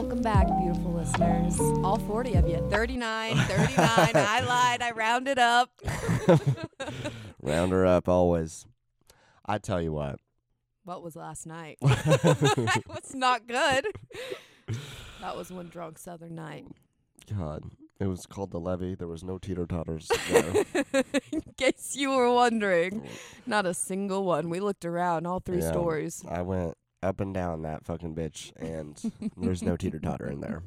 Welcome back, beautiful listeners. All 40 of you. 39, 39. I lied. I rounded up. Round her up always. I tell you what. What was last night? it was not good. That was one drunk southern night. God. It was called the levee. There was no teeter totters there. In case you were wondering, not a single one. We looked around all three Yeah. stories. I went up and down that fucking bitch, and there's no teeter totter in there,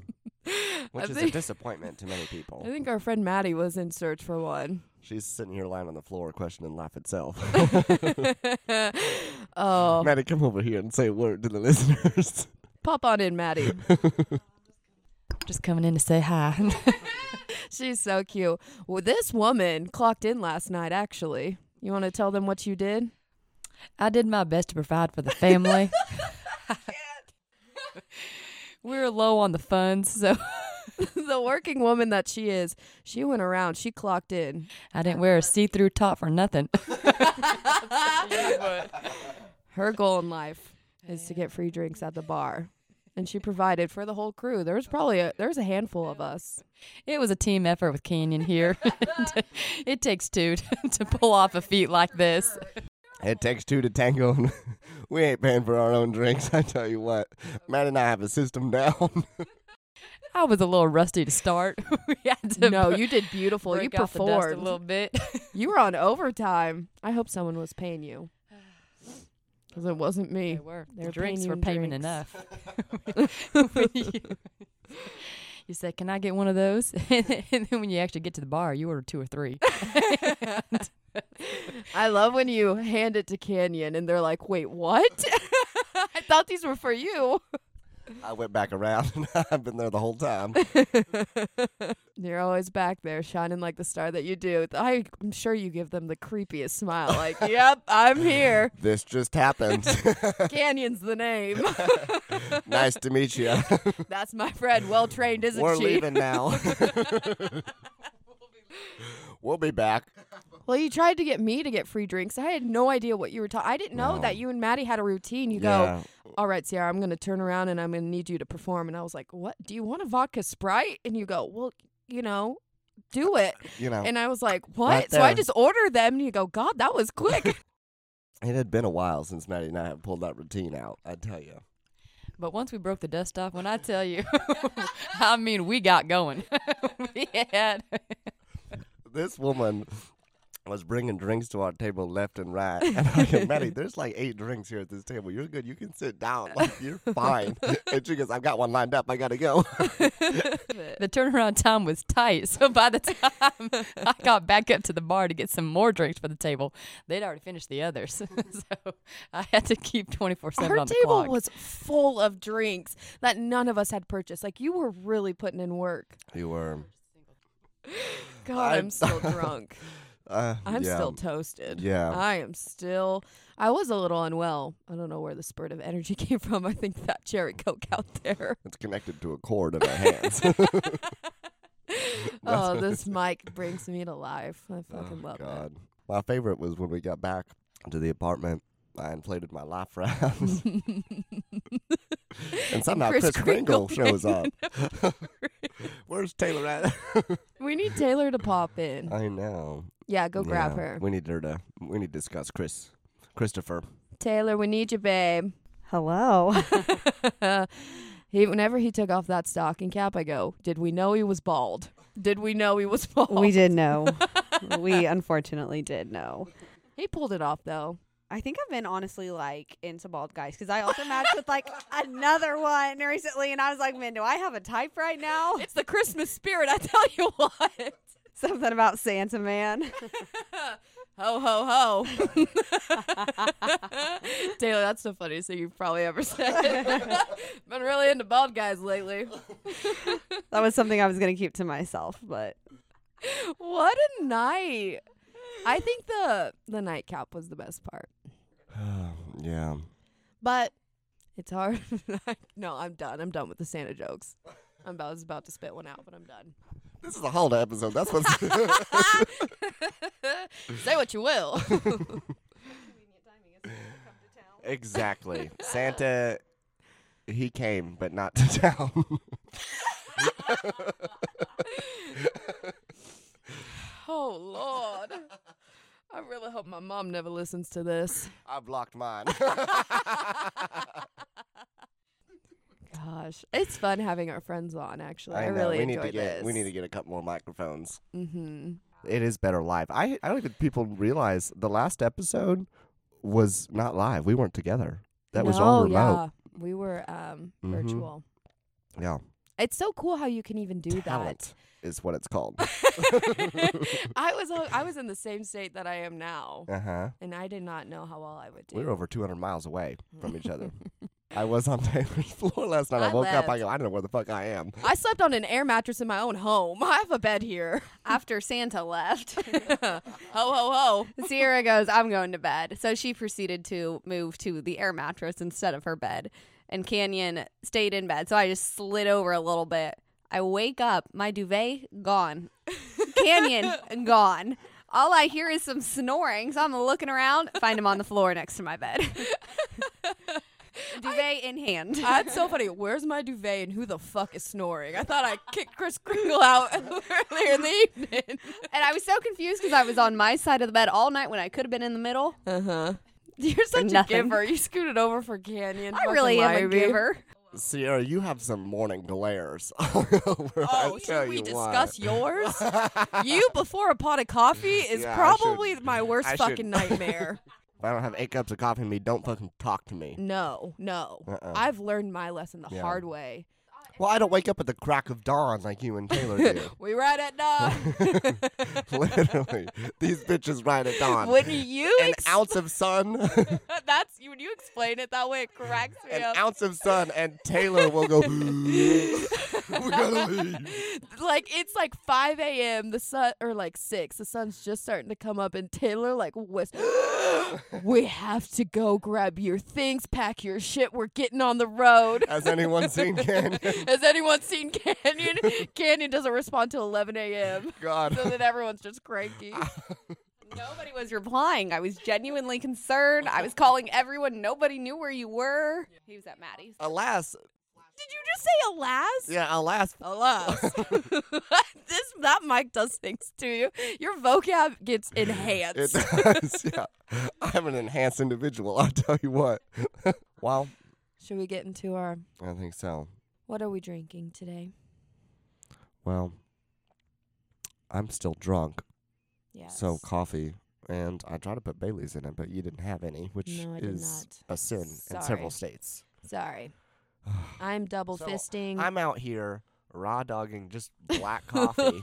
which I is a disappointment to many people. I think our friend Maddie was in search for one. She's sitting here lying on the floor, questioning life itself. oh, Maddie, come over here and say a word to the listeners. pop on in, Maddie. Just coming in to say hi. She's so cute. Well, this woman clocked in last night, actually. You want to tell them what you did? I did my best to provide for the family. we were low on the funds, so the working woman that she is, she went around, she clocked in. I didn't wear a see-through top for nothing. Her goal in life is to get free drinks at the bar. And she provided for the whole crew. There was probably a, there was a handful of us. It was a team effort with Canyon here. it takes two to pull off a feat like this. It takes two to tango. and we ain't paying for our own drinks. I tell you what, Matt and I have a system down. I was a little rusty to start. we had to No, br- you did beautiful. You break the dust performed. a little bit. You were on overtime. I hope someone was paying you. Because it wasn't me. They were. They were drinks paying were payment drinks. enough. You, you said, "Can I get one of those?" and then when you actually get to the bar, you order two or three. I love when you hand it to Canyon and they're like, wait, what? I thought these were for you. I went back around and I've been there the whole time. You're always back there shining like the star that you do. I- I'm sure you give them the creepiest smile, like, yep, I'm here. This just happened. Canyon's the name. nice to meet you. That's my friend, well trained, isn't We're she? leaving now. We'll be back. Well, you tried to get me to get free drinks. I had no idea what you were talking. I didn't know No. that you and Maddie had a routine. You go, all right, Sierra, I'm going to turn around and I'm going to need you to perform. And I was like, what? Do you want a vodka Sprite? And you go, well, you know, do uh, it. You know, And I was like, what? Right so I there. just ordered them. And you go, God, that was quick. it had been a while since Maddie and I have pulled that routine out. I tell you. But once we broke the dust off, when I tell you, I mean, we got going. we had. This woman was bringing drinks to our table left and right. And I go, Maddie, there's like eight drinks here at this table. You're good. You can sit down. Like, you're fine. and she goes, I've got one lined up. I got to go. The turnaround time was tight, so by the time I got back up to the bar to get some more drinks for the table, they'd already finished the others. so I had to keep twenty four seven Our on the table clock. was full of drinks that none of us had purchased. Like, you were really putting in work. You were. God, I- I'm still drunk. Uh, I'm yeah. still toasted. Yeah. I am still. I was a little unwell. I don't know where the spurt of energy came from. I think that cherry coke out there. It's connected to a cord in our hands. oh, this mic brings me to life. I fucking oh, love God. My favorite was when we got back to the apartment. I inflated my life rounds. And somehow Kris Chris, Kringle, Kringle shows up. Where's Taylor at? We need Taylor to pop in. I know. Yeah, go grab Yeah, her. We need her to. We need to discuss Chris, Christopher. Taylor, we need you, babe. Hello. he whenever he took off that stocking cap, I go, "Did we know he was bald? Did we know he was bald?" we did know. we unfortunately did know. He pulled it off though. I think I've been honestly like into bald guys because I also matched with like another one recently, and I was like, man, do I have a type right now? It's the Christmas spirit. I tell you what. Something about Santa man. Ho ho ho. Taylor, that's the funniest thing you've probably ever said. Been really into bald guys lately. that was something I was gonna keep to myself, but What a night. I think the the nightcap was the best part. yeah. But it's hard. no, I'm done. I'm done with the Santa jokes. I'm about, I was about to spit one out, but I'm done. This is a holiday episode. That's what's. Say what you will. exactly. Santa. he came, but not to town. Oh Lord. I really hope my mom never listens to this. I blocked mine. Gosh, it's fun having our friends on. Actually, I, I know. really we need enjoy to get this. we need to get a couple more microphones. Mm-hmm. It is better live. I I don't think people realize the last episode was not live. We weren't together. That was all remote. Yeah, we were um, Mhm. virtual. Yeah. It's so cool how you can even do Talent is what it's called. I was I was in the same state that I am now, uh huh. and I did not know how well I would do. We were over 200 miles away from each other. I was on Taylor's floor last night. I, I woke up. I go, I don't know where the fuck I am. I slept on an air mattress in my own home. I have a bed here. After Santa left, ho ho ho. Sierra goes, I'm going to bed. So she proceeded to move to the air mattress instead of her bed. And Canyon stayed in bed. So I just slid over a little bit. I wake up, my duvet gone. Canyon gone. All I hear is some snoring. So I'm looking around, find him on the floor next to my bed. duvet in hand. That's so funny. Where's my duvet and who the fuck is snoring? I thought I kicked Chris Kringle out earlier in the evening. and I was so confused because I was on my side of the bed all night when I could have been in the middle. Uh huh. You're such a nothing. giver. You scooted over for Canyon. I really am a lying to you. giver. Sierra, you have some morning glares. Oh, I should we discuss what. yours? you before a pot of coffee is Yeah, I probably should- my worst I should- fucking nightmare. If I don't have eight cups of coffee in me, don't fucking talk to me. no, no. Uh-uh. I've learned my lesson the Yeah. hard way. Well, I don't wake up at the crack of dawn like you and Taylor do. We ride at dawn. Literally, these bitches ride at dawn. when you An ex- ounce of sun, that's when you explain it that way, it cracks me an up. ounce of sun, and Taylor will go. we gotta leave. like it's like 5 a.m. The sun or like six. The sun's just starting to come up, and Taylor like whis- We have to go grab your things, pack your shit. We're getting on the road. Has anyone seen Canyon? Has anyone seen Canyon? Canyon doesn't respond till 11 a.m. God. So then everyone's just cranky. Nobody was replying. I was genuinely concerned. I was calling everyone. Nobody knew where you were. He was at Maddie's. Alas, Did you just say alas? yeah, alas, Alas. this that mic does things to you. Your vocab gets enhanced. it does. yeah, I'm an enhanced individual. I'll tell you what. well, Should we get into our I think so. What are we drinking today? Well, I'm still drunk, Yes. so coffee, and I tried to put Bailey's in it, but you didn't have any, which No, I did is not. a sin in Sorry. several states. Sorry. I'm double So, fisting. I'm out here raw dogging just black coffee.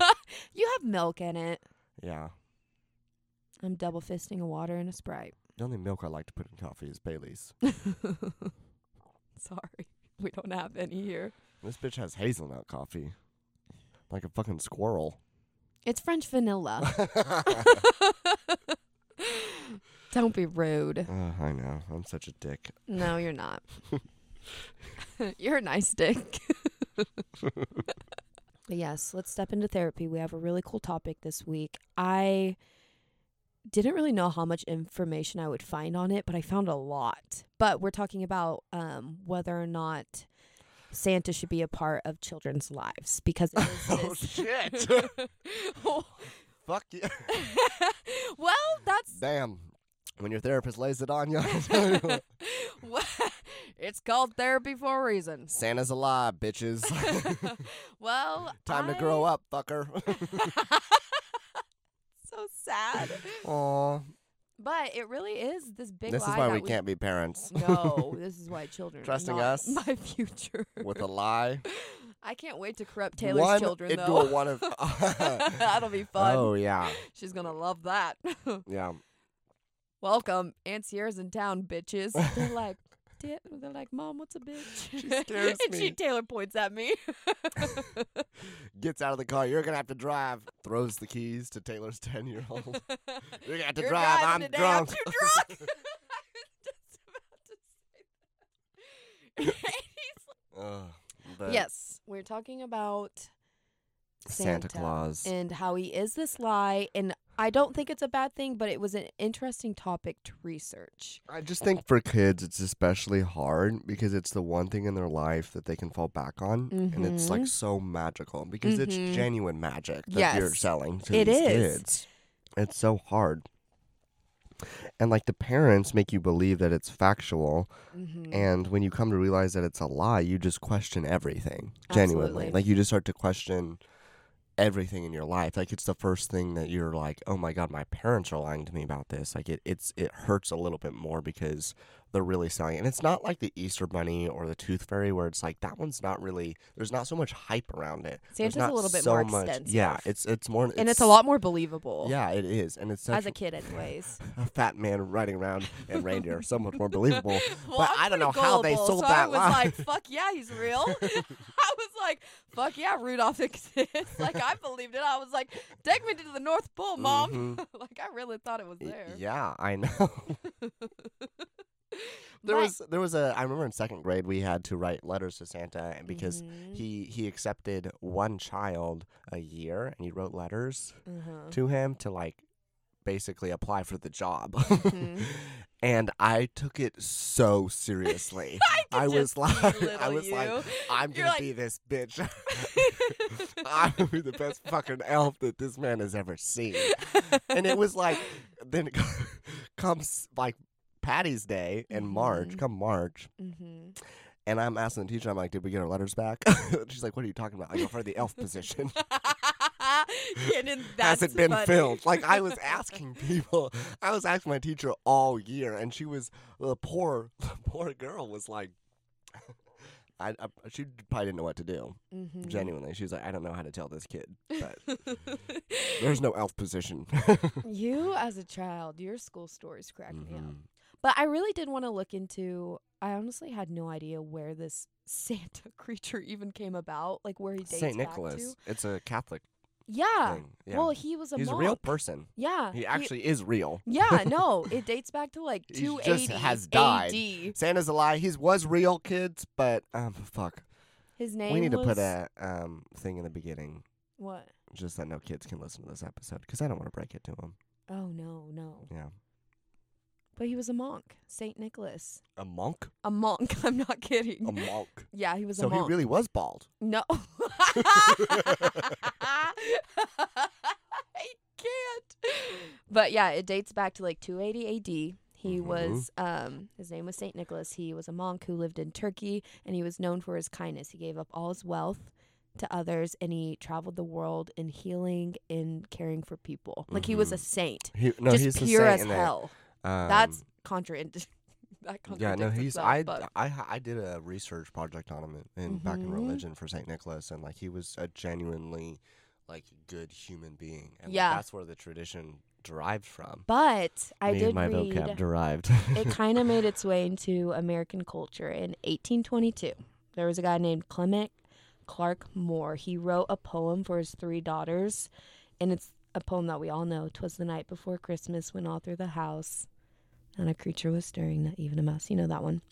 you have milk in it. yeah. I'm double fisting a water and a Sprite. The only milk I like to put in coffee is Bailey's. Sorry. We don't have any here. This bitch has hazelnut coffee. Like a fucking squirrel. It's French vanilla. don't be rude. Uh, I know. I'm such a dick. No, you're not. you're a nice dick. But yes, let's step into therapy. We have a really cool topic this week. I didn't really know how much information I would find on it, but I found a lot. But we're talking about um, whether or not Santa should be a part of children's lives because it is Oh, shit. Fuck you. well, that's Damn. When your therapist lays it on you, I'll tell you what. Well, it's called therapy for a reason. Santa's alive, bitches. well, Time to grow up, fucker. So sad. Aw. But it really is this big This is lie why that we can't be parents. No, this is why children Trusting not us my future. With a lie. I can't wait to corrupt Taylor's one children into though. a one of. That'll be fun. Oh yeah, She's gonna love that. yeah. Welcome, Aunt Sierra's in town, bitches. They're like, "Da- they're like, Mom, what's a bitch? She scares and she. Taylor points at me. Gets out of the car. You're gonna have to drive. Throws the keys to Taylor's ten-year-old. You're gonna have to You're drive. I'm today. drunk. I'm too drunk. I was just about to say that. Ugh, but yes, we're talking about Santa Santa Claus. and how he is this lie. And I don't think it's a bad thing, but it was an interesting topic to research. I just think for kids, it's especially hard because it's the one thing in their life that they can fall back on, and it's like Mhm. so magical because Mhm. it's genuine magic that you're selling to it these is. kids. It's so hard, and like the parents make you believe that it's factual, Mm-hmm. and when you come to realize that it's a lie, you just question everything. Genuinely, Absolutely. like you just start to question everything in your life. Like it's the first thing that you're like, oh my god, my parents are lying to me about this. Like it, it's it hurts a little bit more because they're really selling. And it's not like the Easter Bunny or the Tooth Fairy where it's like that one's not really. There's not so much hype around it. Santa's a little bit so more much- extensive. Yeah, it's it's more. and it's a lot more believable. Yeah, it is, and it's such As a kid, anyways. a fat man riding around in reindeer, so much more believable. Well, but I'm I don't know pretty how they sold so that I was line. like, "Fuck yeah, he's real." I was like, "Fuck yeah, Rudolph exists." like I believed it. I was like, "Take me to the North Pole, mom." Mhm. like I really thought it was there. Yeah, I know. there But- was there was a I remember in second grade we had to write letters to Santa and because Mhm. he he accepted one child a year and he wrote letters Uh-huh. to him to like basically apply for the job. Mhm. and I took it so seriously. I, I was like- I was like, you. I'm You're gonna like- be this bitch. I'm gonna be the best fucking elf that this man has ever seen. And it was like, then it comes like Patty's Day in March, Mhm. come March, mm-hmm. and I'm asking the teacher, I'm like, did we get our letters back? She's like, what are you talking about? I go for the elf position. That's Has it been funny. filled? Like I was asking people, I was asking my teacher all year, and she was the poor, the poor girl was like, I, I she probably didn't know what to do. Mhm. Genuinely, she was like, I don't know how to tell this kid, but there's no elf position. you as a child, your school stories crack me up. But I really did want to look into. I honestly had no idea where this Santa creature even came about, like where he dates Saint Nicholas. It's a Catholic Yeah. thing. Yeah. Well, he was a he's monk. a real person. Yeah. He actually is real. yeah. No, it dates back to like He 280 just has died. AD. Santa's a lie. He was real, kids, but um, fuck. His name. we need to put was- a um thing in the beginning, what? just that no kids can listen to this episode, because I don't want to break it to them. Oh no, no. Yeah. But he was a monk, Saint Nicholas. A monk? A monk. I'm not kidding. A monk. yeah, he was so a monk. So he really was bald. No. I can't. But yeah, it dates back to like 280 AD. He Mhm. was um his name was Saint Nicholas. He was a monk who lived in Turkey and he was known for his kindness. He gave up all his wealth to others and he traveled the world in healing and caring for people. Like he was a Mhm. saint. He, no, just pure as hell. Um, That's contradict that yeah, no, he's itself, I, but- I I did a research project on him in, in back in Mhm. religion for Saint Nicholas, and like he was a genuinely like good human being, and like, Yeah. that's where the tradition derived from. but I Me did my read vocab derived. it kind of made its way into American culture in 1822. There was a guy named Clement Clarke Moore. He wrote a poem for his three daughters, and it's a poem that we all know. "Twas the night before Christmas when all through the house, and a creature was stirring, not even a mouse." You know that one.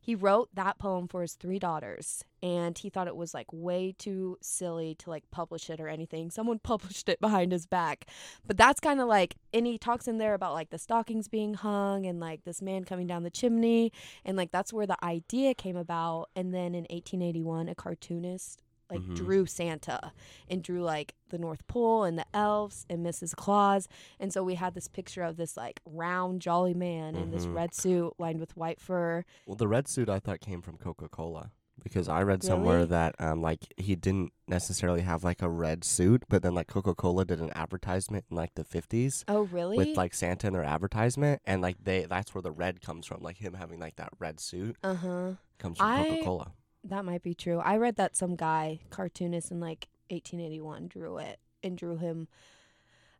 He wrote that poem for his three daughters, and he thought it was like way too silly to like publish it or anything. Someone published it behind his back, but that's kind of like, and he talks in there about like the stockings being hung and like this man coming down the chimney, and like that's where the idea came about. And then in 1881, a cartoonist like Mhm. drew Santa and drew like the North Pole and the elves and Mrs. Claus. And so we had this picture of this like round, jolly man in this Mhm. red suit lined with white fur. well, the red suit I thought came from Coca Cola. Because I read somewhere Really? that um like he didn't necessarily have like a red suit, but then like Coca Cola did an advertisement in like the fifties Oh, really? with like Santa in their advertisement, and like they that's where the red comes from, like him having like that red suit uh huh. comes from Coca Cola. That might be true. I read that some guy, cartoonist in like 1881, drew it and drew him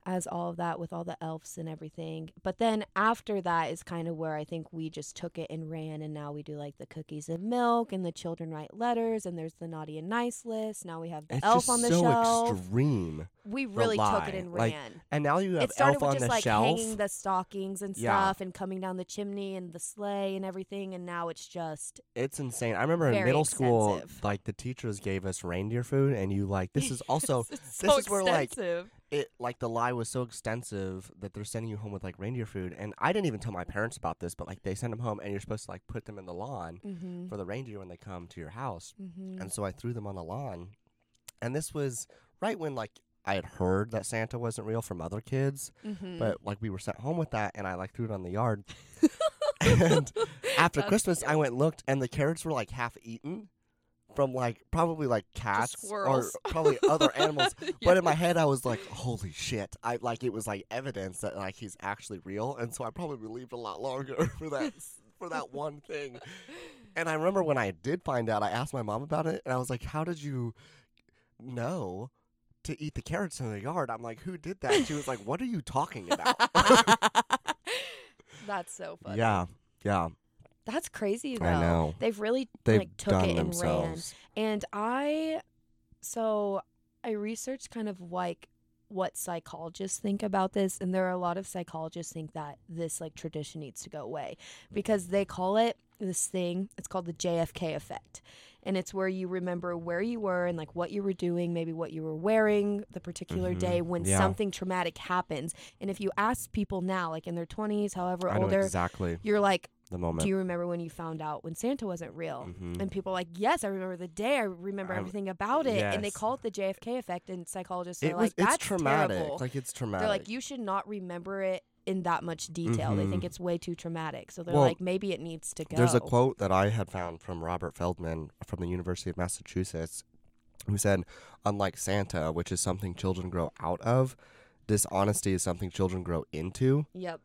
as all of that with all the elves and everything. But then after that is kind of where I think we just took it and ran, and now we do like the cookies and milk, and the children write letters, and there's the naughty and nice list. Now we have the It's elf on the so shelf. extreme. we really took it and Like, ran. And now you have It started Elf with just like Shelf. hanging the stockings and Yeah. stuff and coming down the chimney and the sleigh and everything and now it's just It's insane. I remember in middle school, like the teachers gave us reindeer food, and you like this is also It's this so is where, like. It like the lie was so extensive that they're sending you home with like reindeer food, and I didn't even tell my parents about this, but like they send them home, and you're supposed to like put them in the lawn mm-hmm. for the reindeer when they come to your house, Mm-hmm. and so I threw them on the lawn, and this was right when like I had heard that Santa wasn't real from other kids, mm-hmm. but like we were sent home with that, and I like threw it on the yard. and after That's Christmas, I went and looked, and the carrots were like half eaten from like probably like cats or probably other animals. But in my head, I was like, "Holy shit!" I like it was like evidence that like he's actually real, and so I probably believed a lot longer for that for that one thing. And I remember when I did find out, I asked my mom about it, and I was like, "How did you know?" To eat the carrots in the yard, I'm like, who did that? She was like, "What are you talking about?" That's so funny. yeah, yeah, That's crazy though. I know. They've really They've like took done it and ran. themselves. And I so I researched kind of like what psychologists think about this and there are a lot of psychologists think that this like tradition needs to go away because they call it this thing it's called the JFK effect and it's where you remember where you were and like what you were doing maybe what you were wearing the particular Mhm. day when Yeah. something traumatic happens and if you ask people now like in their 20s however I older exactly you're like the moment. do you remember when you found out when Santa wasn't real? Mhm. And people are like, yes, I remember the day. I remember I- everything about it. And they call it the JFK effect. And psychologists it are was, like, that's it's traumatic. terrible. Like it's traumatic. They're like, you should not remember it in that much detail. They think Mhm. it's way too traumatic. So they're Well, like, maybe it needs to go. There's a quote that I had found from Robert Feldman from the University of Massachusetts who said, Unlike Santa, which is something children grow out of, dishonesty is something children grow into. Yep.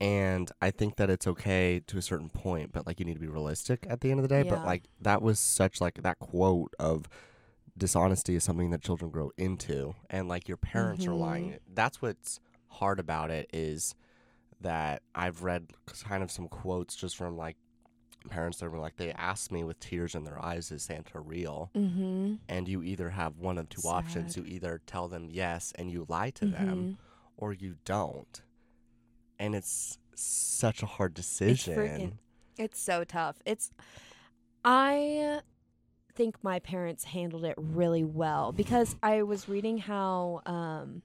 And I think that it's okay to a certain point, but like you need to be realistic at the end of the day. But like that was such like that quote of dishonesty is something that children grow into and like your parents are lying. That's what's hard about it is that I've read kind of some quotes just from like parents that were like they asked me with tears in their eyes is Santa real? Mm-hmm. And you either have one of two options. You either tell them yes and you lie to Mm-hmm. them or you don't. And it's such a hard It's decision. freaking. It's so tough. It's. I think my parents handled it really well because I was reading how, um,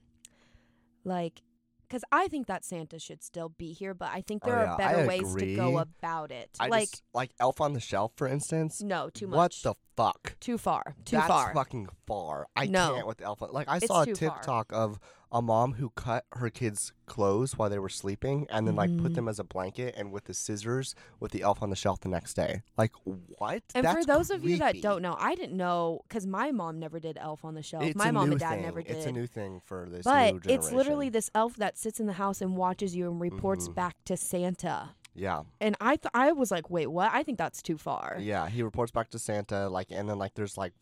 like, because I think that Santa should still be here, but I think Oh, there yeah, are better ways to go about it. I like, just, like Elf on the Shelf, for instance. no, too much. what the fuck? too far. Too That's far. fucking far. I No. can't with the Elf. on- Like I It's saw a too far. TikTok of a mom who cut her kids' clothes while they were sleeping, and then like put Mhm. them as a blanket and with the scissors with the Elf on the Shelf the next day. Like what? and for That's those of you that don't know, I didn't know because my mom never did Elf on the Shelf. it's my mom and dad thing. never did. It's a new thing for this but it's literally this elf that sits in the house and watches you and reports Mhm. back to Santa. yeah. And I th- I was like, wait, what? I think that's too far. Yeah, he reports back to Santa, like, and then like there's like,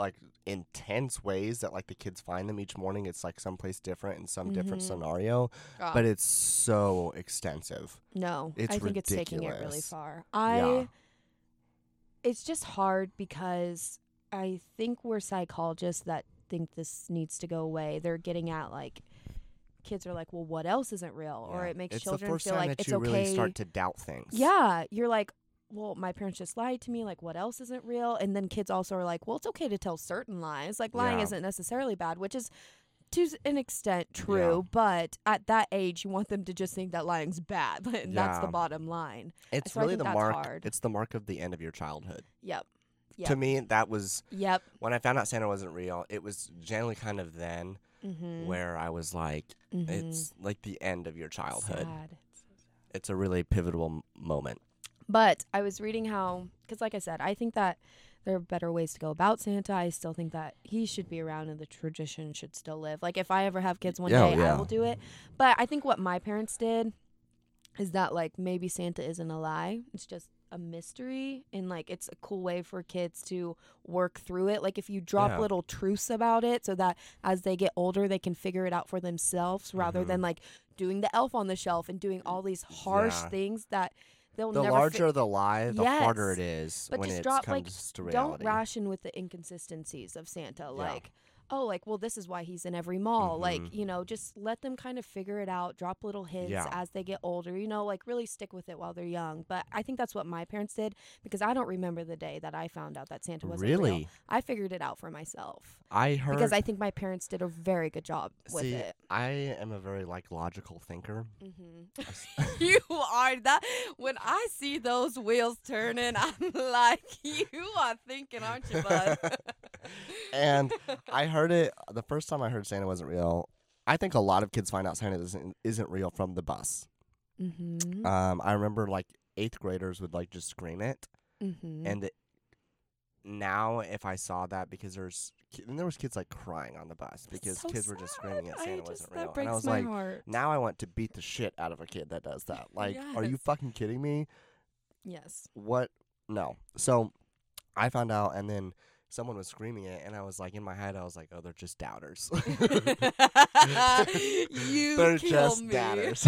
like intense ways that like the kids find them each morning. It's like someplace different in some different Mhm. scenario, but it's so extensive. no, it's I think it's taking it really far. I. Yeah. It's just hard because I think we're psychologists that think this needs to go away. They're getting at like. Kids are like, well, what else isn't real? Or it makes it's children feel like that it's you okay. really start to doubt things. Yeah, you're like, well, my parents just lied to me. Like, what else isn't real? And then kids also are like, well, it's okay to tell certain lies. Like, lying Yeah. isn't necessarily bad, which is to an extent true. But at that age, you want them to just think that lying's bad. and That's the bottom line. it's so really the mark. hard. It's the mark of the end of your childhood. Yep. Yep. To me, that was Yep. when I found out Santa wasn't real. It was generally kind of then Mm-hmm. where I was like, it's like the end of your childhood. Sad. It's a really pivotal m- moment. But I was reading how, because like I said, I think that there are better ways to go about Santa. I still think that he should be around and the tradition should still live. Like if I ever have kids one Yeah, day, I will do it. But I think what my parents did is that like maybe Santa isn't a lie. It's just a mystery and like it's a cool way for kids to work through it. Like if you drop Yeah. little truths about it so that as they get older they can figure it out for themselves rather Mhm. than like doing the elf on the shelf and doing all these harsh Yeah. things that they'll The never fi- larger the lie, the harder it is But when just it drop, comes like, to don't ration with the inconsistencies of Santa. Like oh, like, well, this is why he's in every mall. Like, Mhm. you know, just let them kind of figure it out, drop little hints Yeah. as they get older, you know, like really stick with it while they're young. But I think that's what my parents did because I don't remember the day that I found out that Santa wasn't real. Really? I figured it out for myself I heard because I think my parents did a very good job with see, it. I am a very like logical thinker. Mm-hmm. you are that. When I see those wheels turning, I'm like, you are thinking, aren't you, bud? and I heard it the first time I heard Santa wasn't real. I think a lot of kids find out Santa isn't isn't real from the bus. Mm-hmm. Um, I remember like eighth graders would like just scream it, mm-hmm. and it, now if I saw that because there's and there was kids like crying on the bus because So kids were just screaming that sad. I Santa wasn't that real, and I was my like, heart. now I want to beat the shit out of a kid that does that. Like, are you fucking kidding me? Yes. What? No. So I found out, and then someone was screaming it, and I was like, in my head, I was like, oh, they're just doubters. you They're kill just me. doubters.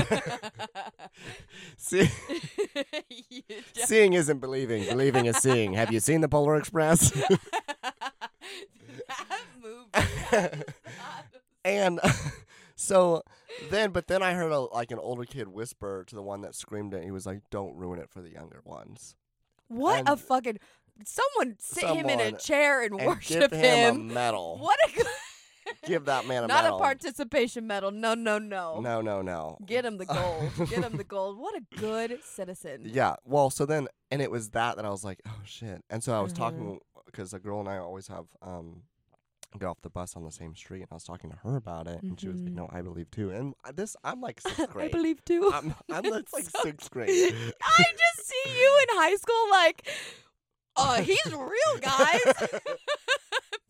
See, just- seeing isn't believing. Believing is seeing. Have you seen the Polar Express? that movie. and so then, but then I heard a, like an older kid whisper to the one that screamed it. He was like, "Don't ruin it for the younger ones." What a fucking someone sit him in a chair and, And worship give him, him. a medal. What a good Give that man a medal. Not medal. a participation medal. No, no, no. No, no, no. Get him the gold. Get him the gold. What a good citizen. Yeah. Well, so then, and it was that that I was like, oh shit. And so I was Mhm. talking because a girl and I always have um get off the bus on the same street, and I was talking to her about it, and she was like, Mhm. no, I believe too. And this, I'm like sixth grade. I believe too. I'm, I'm like So- sixth grade. I just see you in high school like, uh, he's real, guys.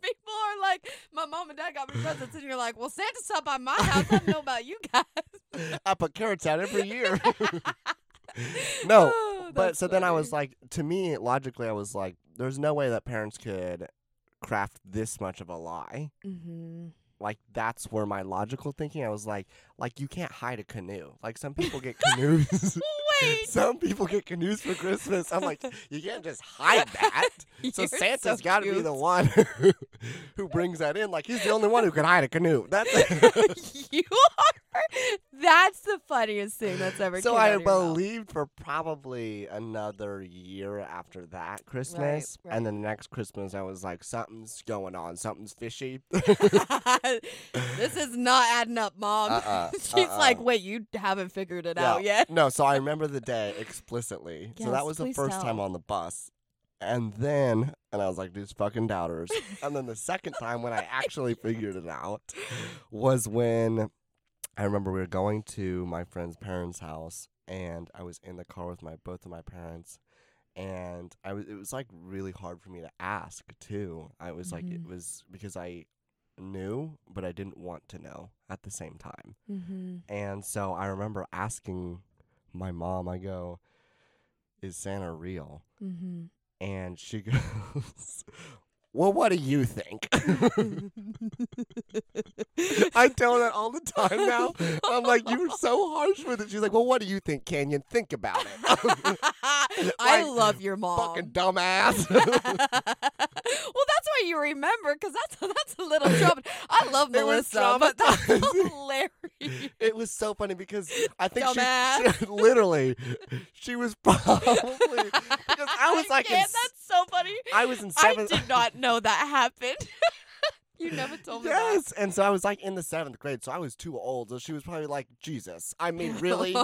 People are like, my mom and dad got me presents, and you're like, well, Santa stopped by my house. I don't know about you guys. I put carrots out every year. no, Oh, but so then I was like, to me, logically, I was like, there's no way that parents could craft this much of a lie. mm-hmm. Like that's where my logical thinking. I was like, like you can't hide a canoe. Like some people get canoes. some people get canoes for Christmas. I'm like, you can't just hide that. So You're Santa's so got to be cute. the one who brings that in. Like he's the only one who can hide a canoe. That's you are. That's the funniest thing that's ever. so I out of your mouth. believed for probably another year after that Christmas, right. and then the next Christmas I was like, something's going on, something's fishy. this is not adding up, mom. Uh-uh, She's uh-uh. like, wait, you haven't figured it Yeah. out yet. no, so I remember the day explicitly. so that was the first time on the bus. And then, and I was like, these fucking doubters. and then the second time when I actually figured it out was when I remember we were going to my friend's parents' house and I was in the car with my both of my parents and I was it was like really hard for me to ask too. I was like it Mhm. was because I knew but I didn't want to know at the same time. Mm-hmm. And so I remember asking my mom, I go, Is Santa real? Mm-hmm. And she goes, Well, what do you think? I tell her that all the time now. I'm like, You were so harsh with it. She's like, Well, what do you think, Canyon? Think about it. I love your mom. Fucking dumbass. well, you remember, because that's that's a little trouble. I love Melissa, but that's hilarious. it was so funny because I think she, she literally she was probably because I was like in, that's so funny. I was in seventh. I did not know that happened. you never told me that. Yes, and so I was like in the seventh grade, so I was too old. So she was probably like, "Jesus, I mean, really?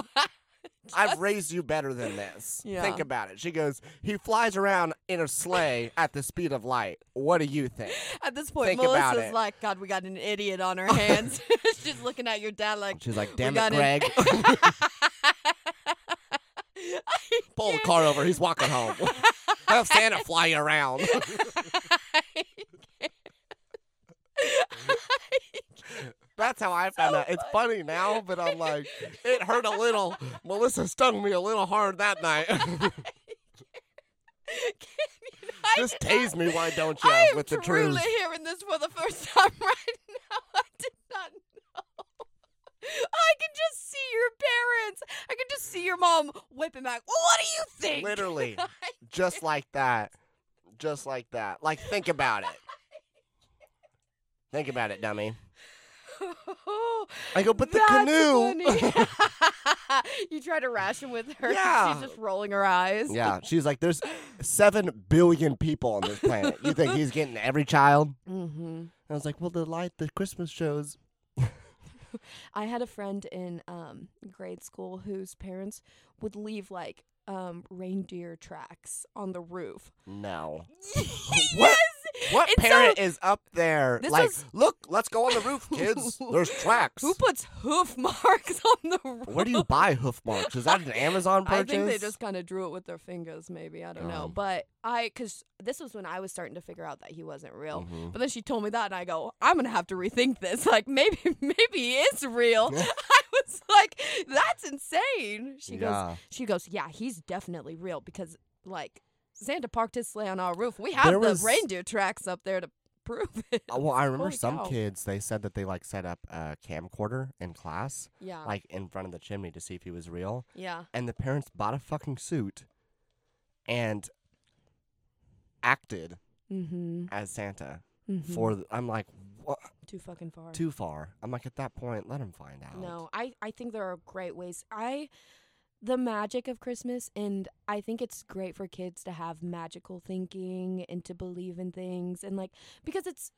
I've raised you better than this. Yeah. Think about it." She goes, "He flies around in a sleigh at the speed of light. What do you think?" At this point, Think Melissa's like, God, we got an idiot on our hands. She's just looking at your dad like, She's like, "Damn it, Greg, pull the car over. He's walking home. Have Santa fly you around." That's how I found out. It's funny now, but I'm like, it hurt a little. Melissa stung me a little hard that night. Just tase me, why don't you, I am with the truly truth. hearing this for the first time right now. I did not know. I can just see your parents. I can just see your mom whipping back. Well, what do you think? Literally, just like that. Just like that. Like, think about it. Think about it, dummy. I go, but the canoe. you try to ration with her. Yeah. She's just rolling her eyes. yeah, she's like, there's seven billion people on this planet. You think he's getting every child? Mm-hmm. I was like, well, the light, the Christmas shows. I had a friend in um, grade school whose parents would leave like um, reindeer tracks on the roof. No. yes! What It's so- parent is up there? Like, was- look, let's go on the roof, kids. There's tracks. Who puts hoof marks on the roof? Where do you buy hoof marks? Is that an Amazon purchase? I think they just kind of drew it with their fingers, maybe. I don't know. Um. But I, because this was when I was starting to figure out that he wasn't real. Mhm. But then she told me that, and I go, I'm gonna have to rethink this. Like maybe, maybe he is real. I was like, that's insane. She goes, she goes, yeah, he's definitely real because like Santa parked his sleigh on our roof. We have There the was- reindeer tracks up there to prove it. Uh, Well, I remember Holy some cow. kids. They said that they like set up a camcorder in class, Yeah, like in front of the chimney to see if he was real. yeah. And the parents bought a fucking suit and acted Mm-hmm. as Santa mm-hmm. for. The, I'm like, what? too fucking far. Too far. I'm like, at that point, let him find out. No, I I think there are great ways. I the magic of Christmas and I think it's great for kids to have magical thinking and to believe in things and like because it's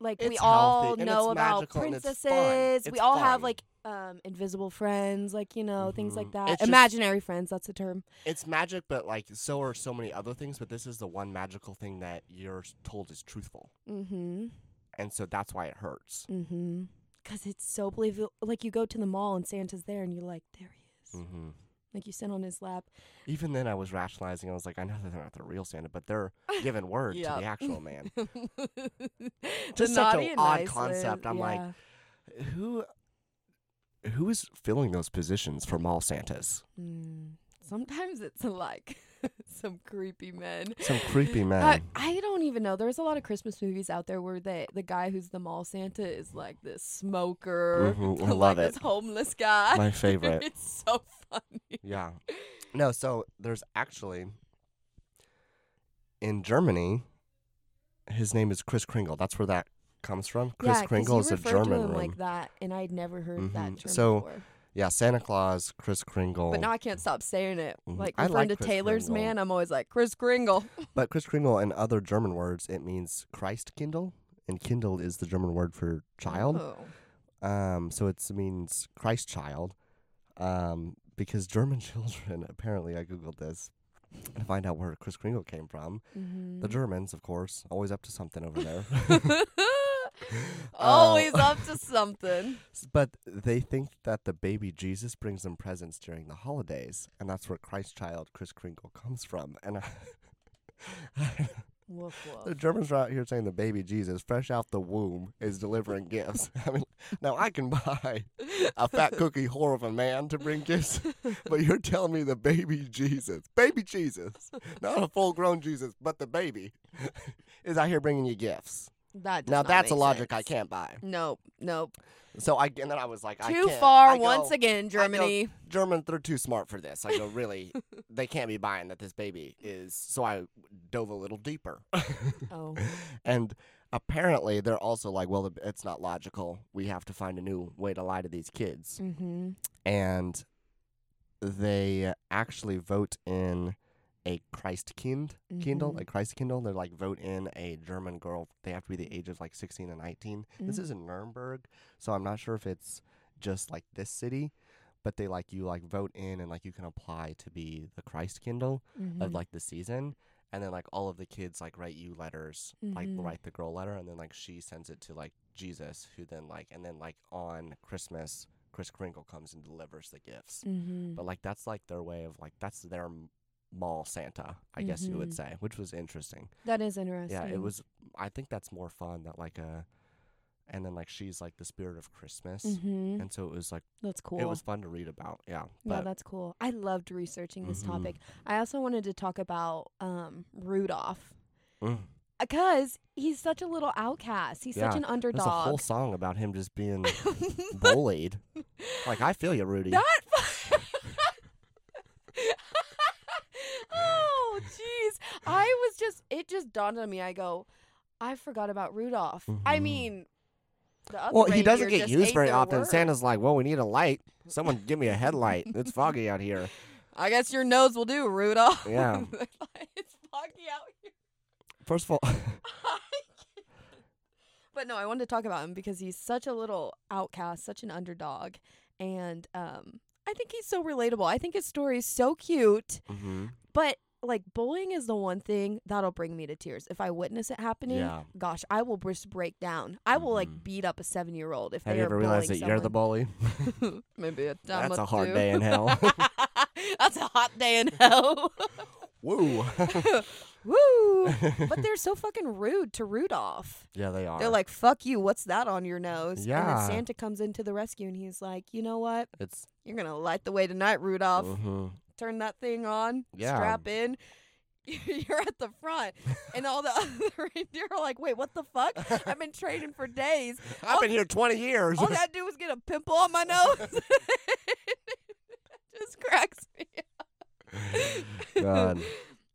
like we all know about it's princesses. It's we all have like um invisible friends, like you know, things like Mhm. that. It's just- Imaginary friends, that's the term. It's magic, but like so are so many other things. But this is the one magical thing that you're told is truthful, Mm-hmm. and so that's why it hurts. Mm-hmm. Cuz it's so believable. Like you go to the mall and Santa's there and you're like, there he is. hmm Like you sit on his lap. Even then, I was rationalizing. I was like, I know that they're not the real Santa, but they're giving word to the actual man. The Just such an odd nice concept. I'm like. Who, who is filling those positions for mall Santas? Mm, sometimes it's like some creepy men. Some creepy men. I, I don't even know. There's a lot of Christmas movies out there where they, the guy who's the mall Santa is like this smoker, Mhm, I like love this it. homeless guy. My favorite. it's so funny. Yeah. No, so there's actually in Germany, his name is Chris Kringle. That's where that comes from. Chris yeah, Kringle is a German to him room. like that, and I'd never heard that Mhm. term So, before. Yeah, Santa Claus, Chris Kringle. But now I can't stop saying it. Mhm. Like I referring like to Kris Taylor's Kringle. man, I'm always like Chris Kringle. But Chris Kringle and other German words, it means Christ kindle, and kindle is the German word for child. Oh. Um, so it means Christ child. Um, because German children, apparently, I googled this to find out where Chris Kringle came from. Mhm. The Germans, of course, always up to something over there. Always Uh, up to something. But they think that the baby Jesus brings them presents during the holidays, and that's where Christ child Chris Kringle comes from. And I, Woof the. Germans are out here saying the baby Jesus, fresh out the womb, is delivering gifts. I mean, now I can buy a fat cookie whore of a man to bring gifts, but you're telling me the baby Jesus, baby Jesus, not a full grown Jesus, but the baby, is out here bringing you gifts. That Now that's a logic I can't buy. Nope, nope. So I and then I was like, I Too far go, once again, Germany. Germans, they're too smart for this. I go, really, they can't be buying that this baby is. So I dove a little deeper, Oh, and apparently they're also like, well, it's not logical. We have to find a new way to lie to these kids, mm-hmm. and they actually vote in a Christkind Kindle, Mhm. a Christ Kindle. They're like vote in a German girl. They have to be the age of like 16 and 19. This Mm. is in Nuremberg, so I'm not sure if it's just like this city, but they like you like vote in and like you can apply to be the Christ Kindle Mm-hmm. of like the season. And then like all of the kids like write you letters, like Mhm. write the girl letter, and then like she sends it to like Jesus, who then like and then like on Christmas, Chris Kringle comes and delivers the gifts. mm-hmm. But like that's like their way of like that's their mall Santa, I guess you would Mhm. say, which was interesting. that is interesting. Yeah, it was. I think that's more fun that like a, and then like she's like the spirit of Christmas, Mm-hmm. and so it was like That's cool. it was fun to read about. Yeah, but that's cool. I loved researching this Mhm. topic. I also wanted to talk about um, Rudolph mm, because he's such a little outcast. He's such Yeah, an there's a underdog. whole song about him just being bullied. Like I feel you, Rudy. That. oh, jeez. I was just. It just dawned on me. I go. I forgot about Rudolph. I Mhm. mean, The other Well, he doesn't get used very often. words. Santa's like, well, we need a light. Someone give me a headlight. It's foggy out here. I guess your nose will do, Rudolph. Yeah. it's foggy out here. First of all, but no, I wanted to talk about him because he's such a little outcast, such an underdog, and um, I think he's so relatable. I think his story is so cute, hmm but like bullying is the one thing that'll bring me to tears. If I witness it happening, Yeah. gosh, I will just break down. I will like beat up a seven year old if have they you are ever realized that bullying you're the bully? someone. Maybe a time That's or a hard two. day in hell. That's a hot day in hell. Woo. Woo! But they're so fucking rude to Rudolph. yeah, they are. They're like, "Fuck you! What's that on your nose?" Yeah. And Yeah. then Santa comes into the rescue and he's like, "You know what? it's You're gonna light the way tonight, Rudolph. mhm. Turn that thing on. Yeah. Strap in. You're at the front." And all the other reindeer are like, "Wait, what the fuck? I've been training for days. I've been here 20 years. All that do was get a pimple on my nose." Just cracks me. up. God,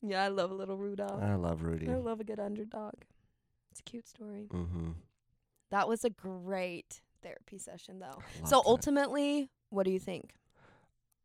Yeah, I love a little Rudolph. I love Rudy. I love a good underdog. It's a cute story. mm-hmm. That was a great therapy session, though. So it. ultimately, what do you think?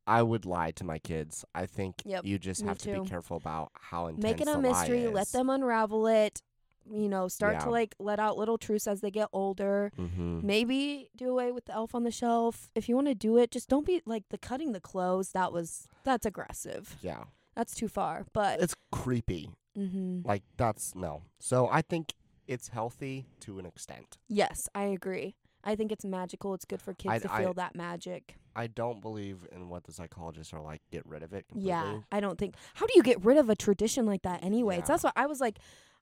I would lie to my kids. I think Yep, you just have to be careful about how intense Make it a mystery. Let them unravel it. You know, start to like let out little truths as they get older. Mm-hmm. Maybe do away with the elf on the shelf. If you want to do it, just don't be like the cutting the clothes. That was that's aggressive. Yeah, That's too far. But it's creepy. hmm Like that's no. So I think it's healthy to an extent. yes, I agree. I think it's magical. It's good for kids I- to I- feel that magic. I don't believe in what the psychologists are like. Get rid of it completely. Yeah, I don't think. How do you get rid of a tradition like that anyway? Yeah. That's what I was like.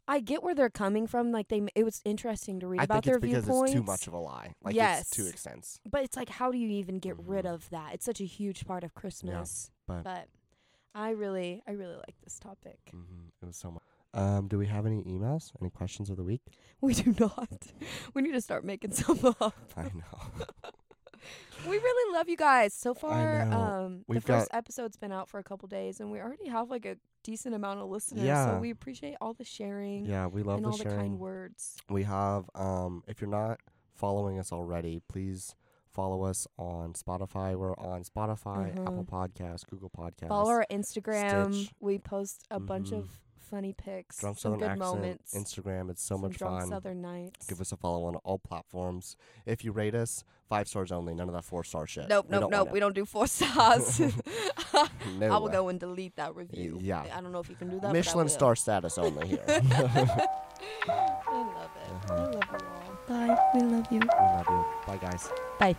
I get where they're coming from. Like they, it was interesting to read I about their because viewpoints. it's too much of a lie. Like it's too Yes. extensive. but it's like, how do you even get rid Mhm. of that? It's such a huge part of Christmas. Yeah, but- I really, I really like this topic. Mm-hmm. It was so much. Um, do we have any emails? Any questions of the week? We do not. We need to start making some up. I know. We really love you guys. So far, um, the first episode's been out for a couple days, and we already have like a decent amount of listeners. So we appreciate all the sharing yeah, we love and the all the kind words. We have um if you're not following us already, please follow us on Spotify. We're on Spotify, Mhm. Apple Podcasts, Google Podcasts. Follow our Instagram. Stitch. We post a bunch Mhm. of funny pics, Drunk Southern good Accent moments, Instagram. It's so much drunk fun. Southern nights. Give us a follow on all platforms. If you rate us, five stars only. None of that four star shit. Nope, We nope, nope. We don't do four stars. no I will way. go and delete that review. yeah. I don't know if you can do that. Michelin star status only here. I love it. I uh-huh. love you all. Bye. We love you. We love you. Bye guys. Bye.